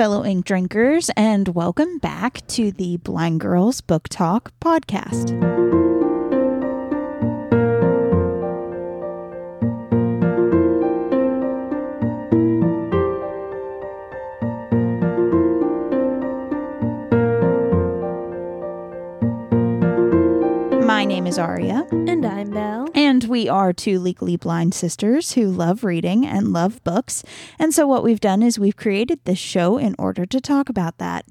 fellow ink drinkers, and welcome back to the Blind Girls Book Talk podcast. Is Aria. And I'm Belle. And we are two legally blind sisters who love reading and love books. And so, what we've done is we've created this show in order to talk about that.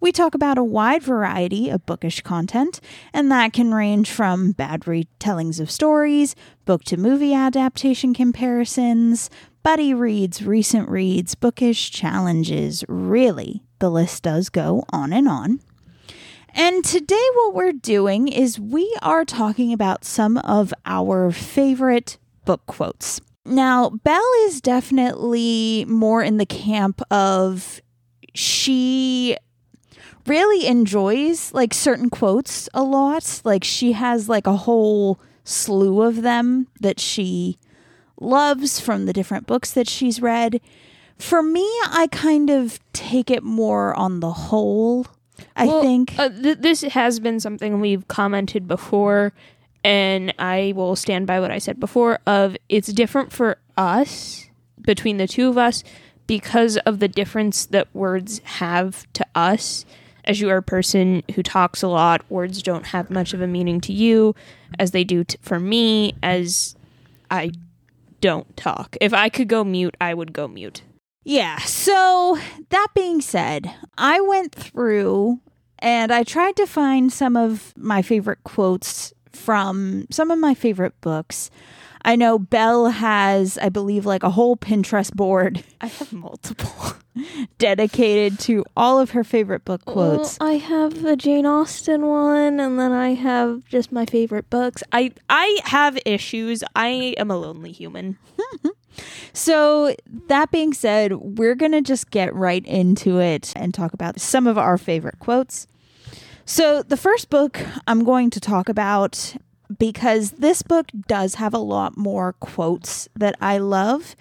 We talk about a wide variety of bookish content, and that can range from bad retellings of stories, book to movie adaptation comparisons, buddy reads, recent reads, bookish challenges. Really, the list does go on and on. And today, what we're doing is we are talking about some of our favorite book quotes. Now, Belle is definitely more in the camp of she really enjoys like certain quotes a lot. Like she has like a whole slew of them that she loves from the different books that she's read. For me, I kind of take it more on the whole I Well, think. Uh, th- this has been something we've commented before, and I will stand by what I said before. Of it's different for us between the two of us because of the difference that words have to us. As you are a person who talks a lot, words don't have much of a meaning to you as they do t- for me. As I don't talk. If I could go mute, I would go mute. Yeah. So, that being said, I went through and I tried to find some of my favorite quotes from some of my favorite books. I know Belle has, I believe, like a whole Pinterest board I have multiple. dedicated to all of her favorite book quotes. Well, I have the Jane Austen one, and then I have just my favorite books. I I have issues. I am a lonely human. So, that being said, we're going to just get right into it and talk about some of our favorite quotes. So, the first book I'm going to talk about because this book does have a lot more quotes that I love.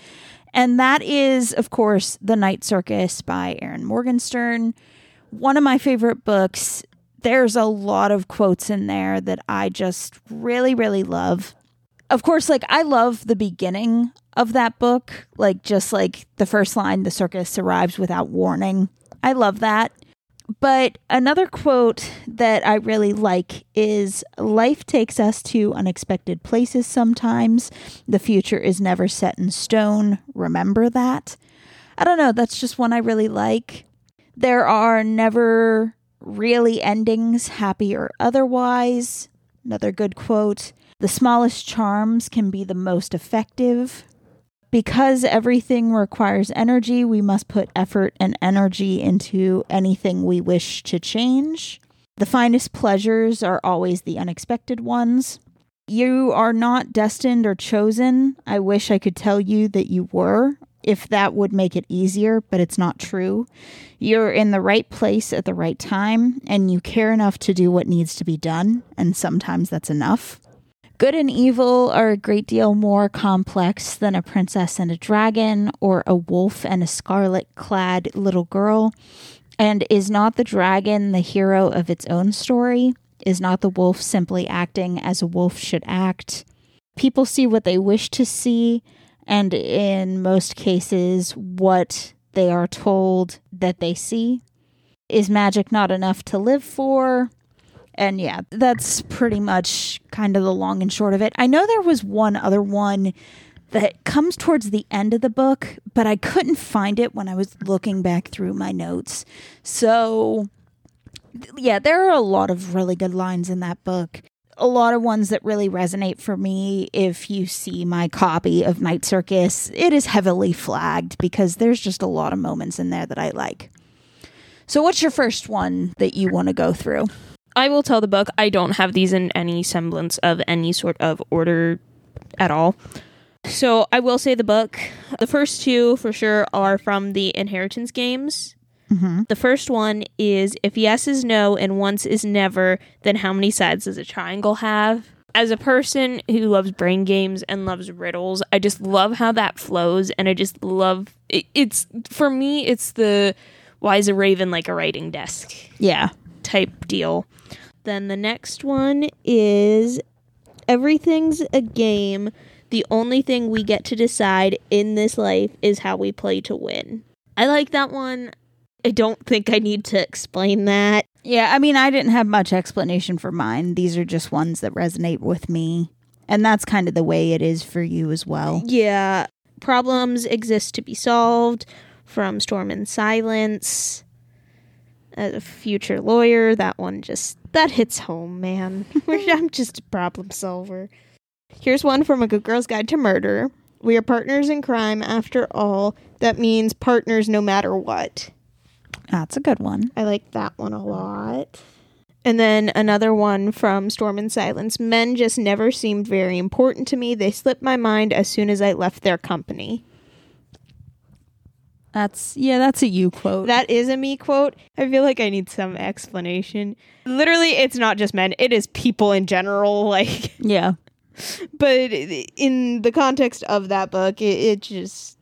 And that is, of course, The Night Circus by Erin Morgenstern. One of my favorite books. There's a lot of quotes in there that I just really, really love of course, like I love the beginning of that book, like just like the first line, the circus arrives without warning. I love that. But another quote that I really like is Life takes us to unexpected places sometimes. The future is never set in stone. Remember that. I don't know. That's just one I really like. There are never really endings, happy or otherwise. Another good quote. The smallest charms can be the most effective. Because everything requires energy, we must put effort and energy into anything we wish to change. The finest pleasures are always the unexpected ones. You are not destined or chosen. I wish I could tell you that you were, if that would make it easier, but it's not true. You're in the right place at the right time, and you care enough to do what needs to be done, and sometimes that's enough. Good and evil are a great deal more complex than a princess and a dragon, or a wolf and a scarlet clad little girl. And is not the dragon the hero of its own story? Is not the wolf simply acting as a wolf should act? People see what they wish to see, and in most cases, what they are told that they see. Is magic not enough to live for? And yeah, that's pretty much kind of the long and short of it. I know there was one other one that comes towards the end of the book, but I couldn't find it when I was looking back through my notes. So, yeah, there are a lot of really good lines in that book. A lot of ones that really resonate for me. If you see my copy of Night Circus, it is heavily flagged because there's just a lot of moments in there that I like. So, what's your first one that you want to go through? I will tell the book I don't have these in any semblance of any sort of order at all. So I will say the book. The first two for sure are from the Inheritance games. Mm-hmm. The first one is if yes is no and once is never, then how many sides does a triangle have? As a person who loves brain games and loves riddles, I just love how that flows and I just love it, it's for me it's the why is a raven like a writing desk Yeah. type deal. Then the next one is everything's a game. The only thing we get to decide in this life is how we play to win. I like that one. I don't think I need to explain that. Yeah, I mean, I didn't have much explanation for mine. These are just ones that resonate with me. And that's kind of the way it is for you as well. Yeah, problems exist to be solved from Storm and Silence. As a future lawyer, that one just that hits home, man. I'm just a problem solver. Here's one from A Good Girl's Guide to Murder. We are partners in crime after all. That means partners no matter what. That's a good one. I like that one a lot. And then another one from Storm and Silence. Men just never seemed very important to me. They slipped my mind as soon as I left their company. That's, yeah, that's a you quote. That is a me quote. I feel like I need some explanation. Literally, it's not just men, it is people in general. Like, yeah. but in the context of that book, it, it just,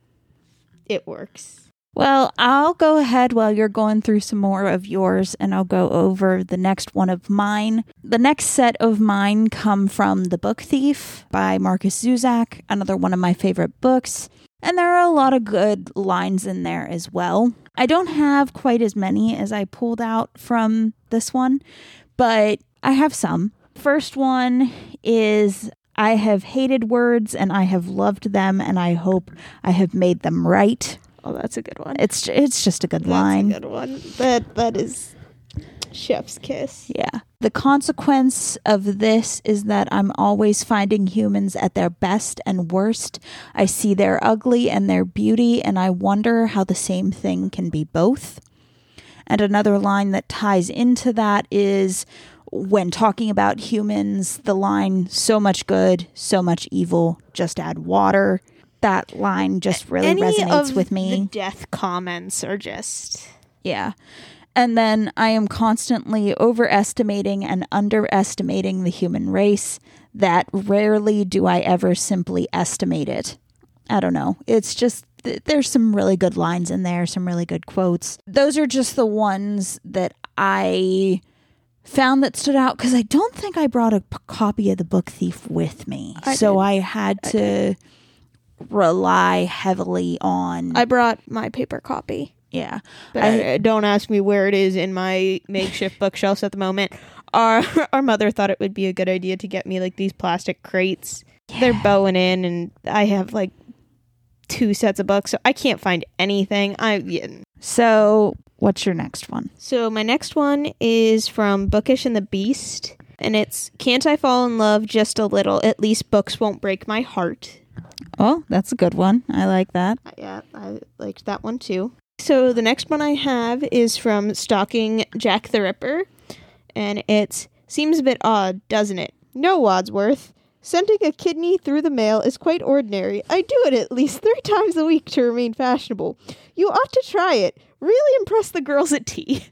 it works. Well, I'll go ahead while you're going through some more of yours and I'll go over the next one of mine. The next set of mine come from The Book Thief by Markus Zusak, another one of my favorite books. And there are a lot of good lines in there as well. I don't have quite as many as I pulled out from this one, but I have some. First one is I have hated words and I have loved them and I hope I have made them right. Oh, that's a good one. It's it's just a good line. That's a good one. That that is chef's kiss. Yeah. The consequence of this is that I'm always finding humans at their best and worst. I see their ugly and their beauty, and I wonder how the same thing can be both. And another line that ties into that is when talking about humans, the line, so much good, so much evil, just add water. That line just really Any resonates of with The me. death comments are just Yeah. And then I am constantly overestimating and underestimating the human race. That rarely do I ever simply estimate it. I don't know. It's just, th- there's some really good lines in there, some really good quotes. Those are just the ones that I found that stood out because I don't think I brought a p- copy of The Book Thief with me. I so did. I had I to rely heavily on, I brought my paper copy. yeah. But I- uh, don't ask me where it is in my makeshift bookshelves at the moment. Our our mother thought it would be a good idea to get me like these plastic crates. They're bowing in, and I have like two sets of books, so I can't find anything. I yeah. So what's your next one? so my next one is from Bookish and the Beast, and it's "Can't I fall in love just a little? At least books won't break my heart." Oh, that's a good one. I like that. Uh, Yeah, I liked that one too. So the next one I have is from Stalking Jack the Ripper, and it seems a bit odd, doesn't it? No, Wadsworth. Sending a kidney through the mail is quite ordinary. I do it at least three times a week to remain fashionable. You ought to try it. Really impress the girls at tea.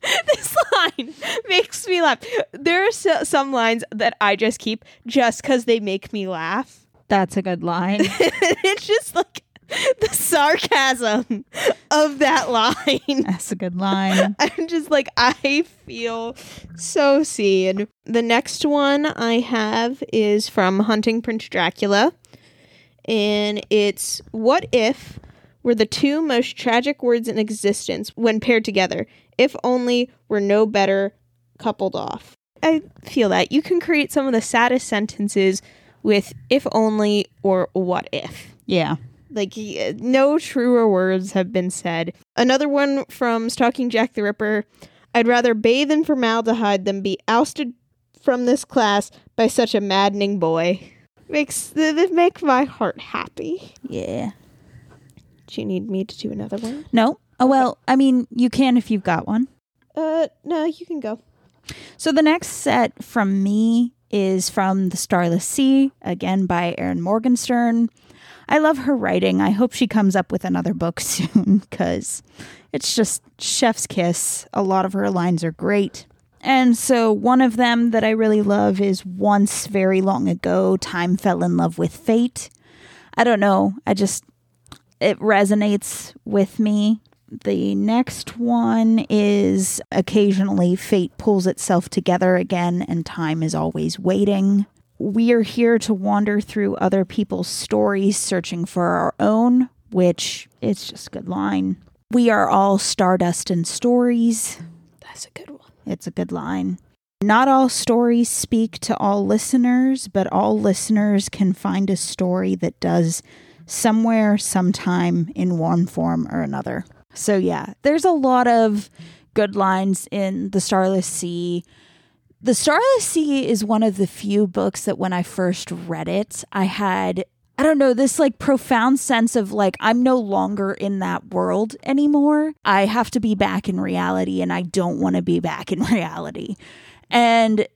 this line makes me laugh. There are so- some lines that I just keep just because they make me laugh. That's a good line. it's just like the sarcasm of that line. That's a good line. I'm just like, I feel so seen. The next one I have is from Hunting Prince Dracula. And it's What if were the two most tragic words in existence when paired together? If only were no better coupled off. I feel that. You can create some of the saddest sentences with if only or what if. Yeah. Like no truer words have been said. Another one from Stalking Jack the Ripper. I'd rather bathe in formaldehyde than be ousted from this class by such a maddening boy. Makes that make my heart happy. Yeah. Do you need me to do another one? No. Oh well, I mean, you can if you've got one. Uh, no, you can go. So the next set from me is from The Starless Sea, again by Erin Morgenstern. I love her writing. I hope she comes up with another book soon because it's just chef's kiss. A lot of her lines are great. And so one of them that I really love is Once Very Long Ago, Time Fell in Love with Fate. I don't know. I just, it resonates with me. The next one is occasionally fate pulls itself together again and time is always waiting. We are here to wander through other people's stories, searching for our own, which is just a good line. We are all stardust and stories. That's a good one. It's a good line. Not all stories speak to all listeners, but all listeners can find a story that does somewhere, sometime, in one form or another. So, yeah, there's a lot of good lines in The Starless Sea. The Starless Sea is one of the few books that when I first read it, I had, I don't know, this like profound sense of like, I'm no longer in that world anymore. I have to be back in reality and I don't want to be back in reality. And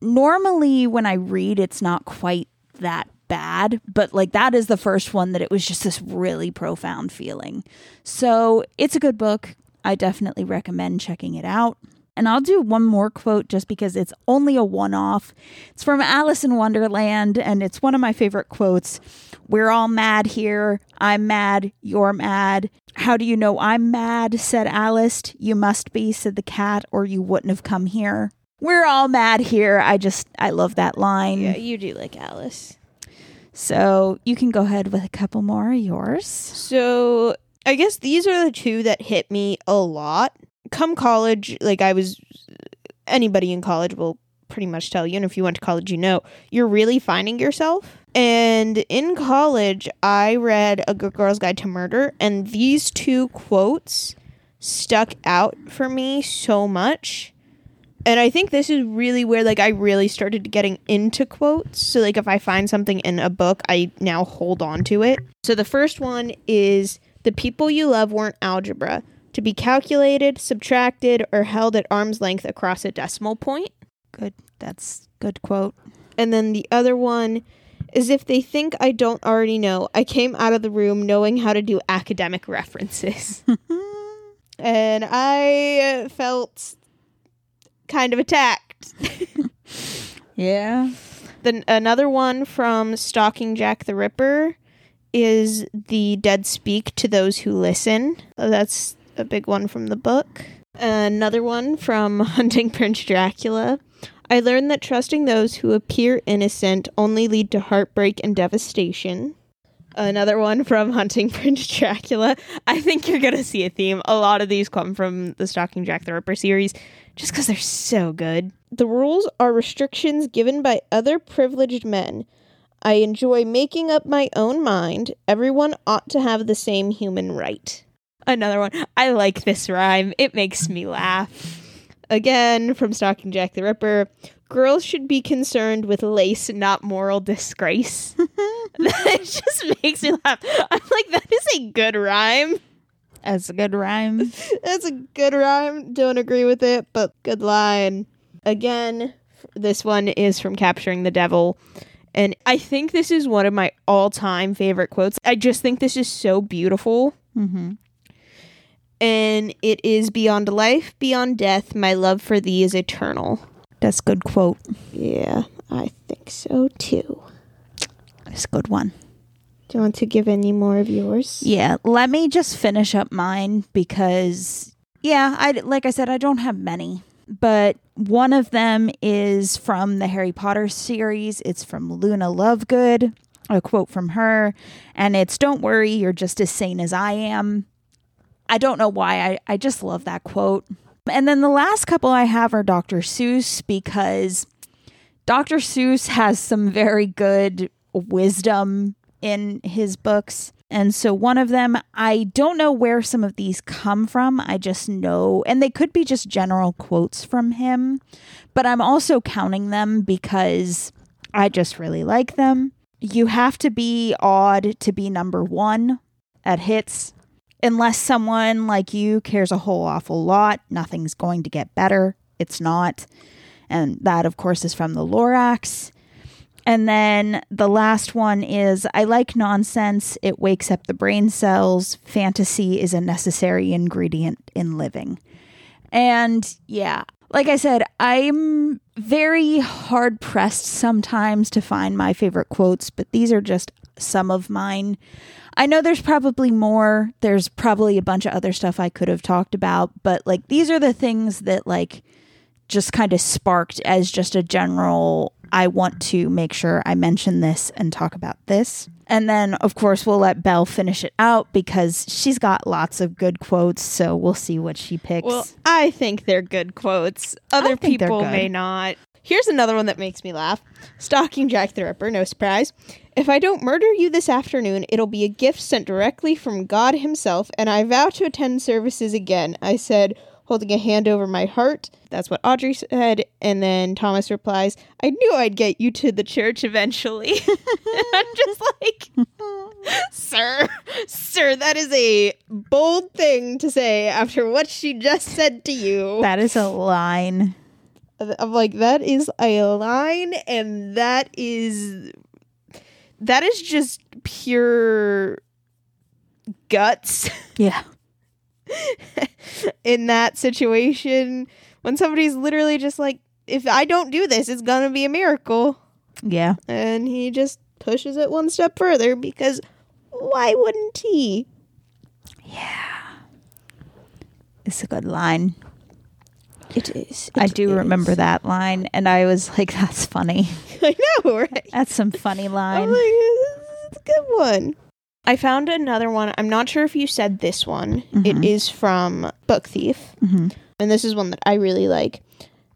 normally when I read, it's not quite that bad, but like that is the first one that it was just this really profound feeling. So it's a good book. I definitely recommend checking it out. And I'll do one more quote just because it's only a one off. It's from Alice in Wonderland, and it's one of my favorite quotes. We're all mad here. I'm mad. You're mad. How do you know I'm mad? said Alice. You must be, said the cat, or you wouldn't have come here. We're all mad here. I just, I love that line. Yeah, you do like Alice. So you can go ahead with a couple more of yours. So I guess these are the two that hit me a lot. Come college, like I was, anybody in college will pretty much tell you, and if you went to college, you know, you're really finding yourself. And in college, I read A Girl's Guide to Murder, and these two quotes stuck out for me so much. And I think this is really where like I really started getting into quotes. So like if I find something in a book, I now hold on to it. So the first one is the people you love weren't algebra to be calculated, subtracted, or held at arm's length across a decimal point. Good. That's good quote. And then the other one is if they think I don't already know, I came out of the room knowing how to do academic references. and I felt kind of attacked. Yeah. Then another one from Stalking Jack the Ripper is the dead speak to those who listen. Uh, That's a big one from the book. Another one from Hunting Prince Dracula. I learned that trusting those who appear innocent only lead to heartbreak and devastation. Another one from Hunting Prince Dracula. I think you're going to see a theme. A lot of these come from the Stalking Jack the Ripper series just because they're so good. The rules are restrictions given by other privileged men. I enjoy making up my own mind. Everyone ought to have the same human right. Another one. I like this rhyme. It makes me laugh. Again, from Stalking Jack the Ripper. Girls should be concerned with lace, not moral disgrace. that just makes me laugh. I'm like, that is a good rhyme. That's a good rhyme. That's a good rhyme. Don't agree with it, but good line. Again, this one is from Capturing the Devil. And I think this is one of my all time favorite quotes. I just think this is so beautiful. mm-hmm. And it is Beyond life, beyond death, my love for thee is eternal. That's a good quote. Yeah, I think so too. A good one. Do you want to give any more of yours? Yeah, let me just finish up mine because yeah, I like I said I don't have many, but one of them is from the Harry Potter series. It's from Luna Lovegood, a quote from her, and it's don't worry, you're just as sane as I am. I don't know why. I, I just love that quote. And then the last couple I have are Dr. Seuss because Dr. Seuss has some very good wisdom in his books. And so one of them, I don't know where some of these come from. I just know, and they could be just general quotes from him, but I'm also counting them because I just really like them. You have to be odd to be number one at hits. Unless someone like you cares a whole awful lot, nothing's going to get better. It's not. And that, of course, is from the Lorax. And then the last one is I like nonsense. It wakes up the brain cells. Fantasy is a necessary ingredient in living. And yeah, Like I said, I'm very hard pressed sometimes to find my favorite quotes, but these are just some of mine. I know there's probably more. There's probably a bunch of other stuff I could have talked about, but like these are the things that like just kind of sparked as just a general I want to make sure I mention this and talk about this. And then, of course, we'll let Belle finish it out because she's got lots of good quotes. So we'll see what she picks. Well, I think they're good quotes. Other people may not. Here's another one that makes me laugh. Stalking Jack the Ripper, no surprise. If I don't murder you this afternoon, it'll be a gift sent directly from God Himself, and I vow to attend services again. I said, holding a hand over my heart. That's what Audrey said. And then Thomas replies, I knew I'd get you to the church eventually. I'm just like, sir, sir, that is a bold thing to say after what she just said to you. that is a line. I'm like, that is a line, and that is that is just pure guts Yeah. in that situation when somebody's literally just like, if I don't do this, it's gonna be a miracle. Yeah. And he just pushes it one step further because why wouldn't he? Yeah. It's a good line. It is. I do remember that line. And I was like, that's funny. I know, right? That's some funny line. like, it's a good one. I found another one. I'm not sure if you said this one. It mm-hmm. is from Book Thief. Mm-hmm. And this is one that I really like.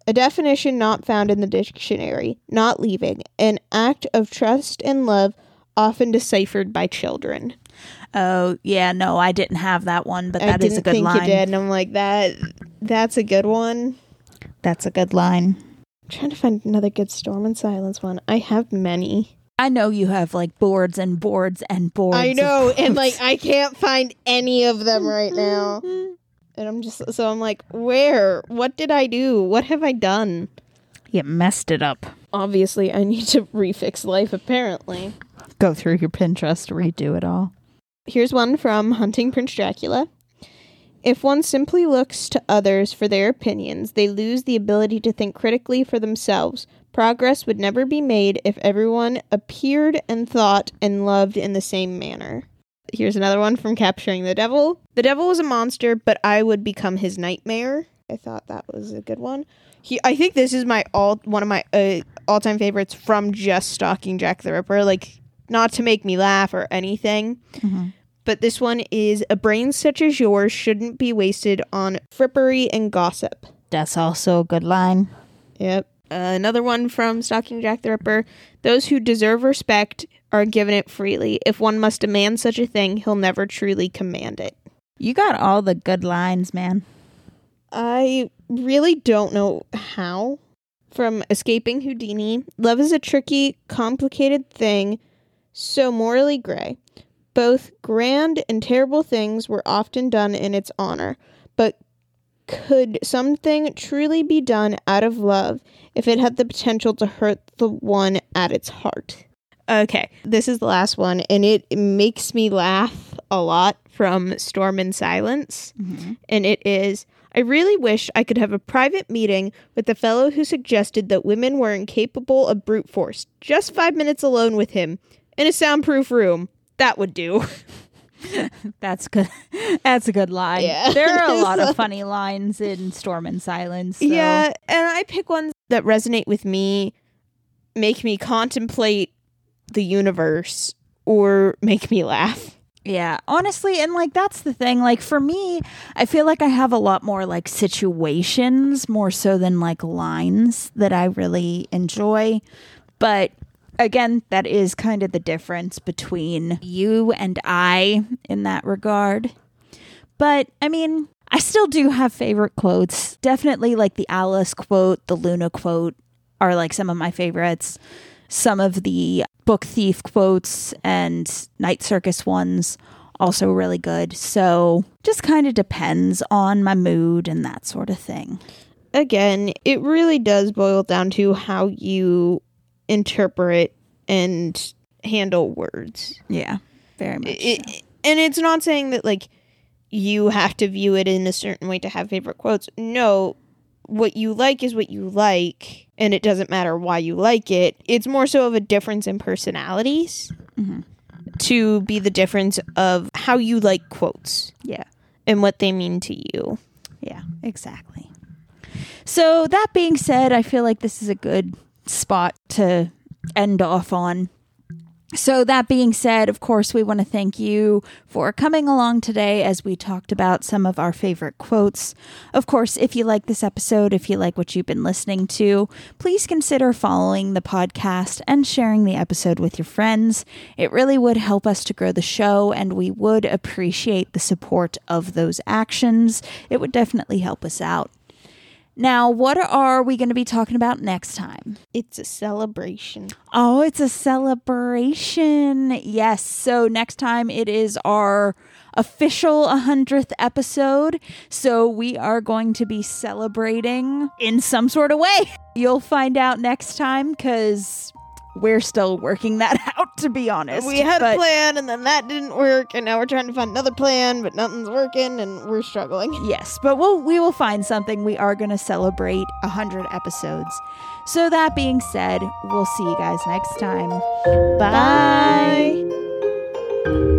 A definition not found in the dictionary, not leaving, an act of trust and love often deciphered by children. Oh, yeah. No, I didn't have that one, but that is a good think line. you did, and I'm like that. That's a good one. That's a good line. I'm trying to find another good Storm and Silence one. I have many. I know you have like boards and boards and boards. I know, and like I can't find any of them right now. And I'm just so I'm like, where? What did I do? What have I done? you messed it up. Obviously, I need to refix life. Apparently, Go through your Pinterest, redo it all. here's one from Hunting Prince Dracula. If one simply looks to others for their opinions, they lose the ability to think critically for themselves. Progress would never be made if everyone appeared and thought and loved in the same manner. Here's another one from Capturing the Devil. The devil was a monster, but I would become his nightmare. I thought that was a good one. He, I think this is my all one of my uh, all time favorites from just stalking Jack the Ripper. Like, not to make me laugh or anything, but this one is a brain such as yours shouldn't be wasted on frippery and gossip. That's also a good line. Yep. Uh, another one from Stalking Jack the Ripper. Those who deserve respect are given it freely. If one must demand such a thing, he'll never truly command it. You got all the good lines, man. I really don't know how. From Escaping Houdini, love is a tricky, complicated thing, so morally gray. Both grand and terrible things were often done in its honor, but could something truly be done out of love if it had the potential to hurt the one at its heart? Okay, this is the last one, and it makes me laugh a lot from Storm and Silence. Mm-hmm. And it is I really wish I could have a private meeting with the fellow who suggested that women were incapable of brute force. Just five minutes alone with him in a soundproof room. That would do. That's good. That's a good line. Yeah. There are a lot of funny lines in Storm and Silence. so- Yeah, and I pick ones that resonate with me, make me contemplate the universe, or make me laugh. Yeah, honestly, and like that's the thing. Like for me, I feel like I have a lot more like situations more so than like lines that I really enjoy. But again, that is kind of the difference between you and I in that regard. But I mean, I still do have favorite quotes. Definitely like the Alice quote, the Luna quote are like some of my favorites. Some of the book thief quotes and night circus ones also really good. So just kind of depends on my mood and that sort of thing. Again, it really does boil down to how you interpret and handle words. Yeah, very much. it, so. and it's not saying that like you have to view it in a certain way to have favorite quotes no what you like is what you like and it doesn't matter why you like it. It's more so of a difference in personalities Mhm. to be the difference of how you like quotes Yeah. and what they mean to you. Yeah, exactly. So, that being said, I feel like this is a good spot to end off on. So, that being said, of course, we want to thank you for coming along today as we talked about some of our favorite quotes. Of course, if you like this episode, if you like what you've been listening to, please consider following the podcast and sharing the episode with your friends. It really would help us to grow the show, and we would appreciate the support of those actions. It would definitely help us out. Now, what are we going to be talking about next time? It's a celebration. Oh, it's a celebration. Yes. So next time it is our official 100th episode. So we are going to be celebrating in some sort of way. You'll find out next time because we're still working that out, to be honest. We had But- a plan and then that didn't work and now we're trying to find another plan but nothing's working and we're struggling. Yes, but we'll we will find something. We are going to celebrate 100 episodes. So that being said, we'll see you guys next time. Bye. Bye.